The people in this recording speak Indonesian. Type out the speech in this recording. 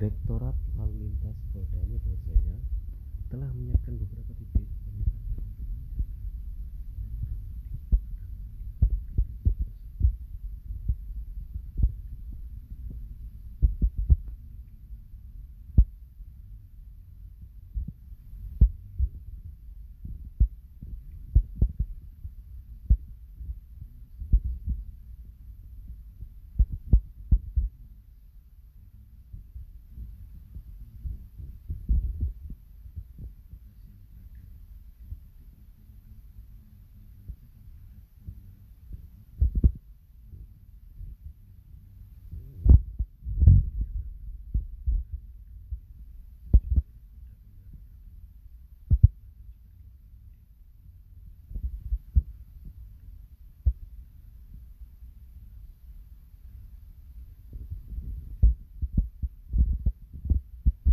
Direktorat Lalu Lintas Polda Metro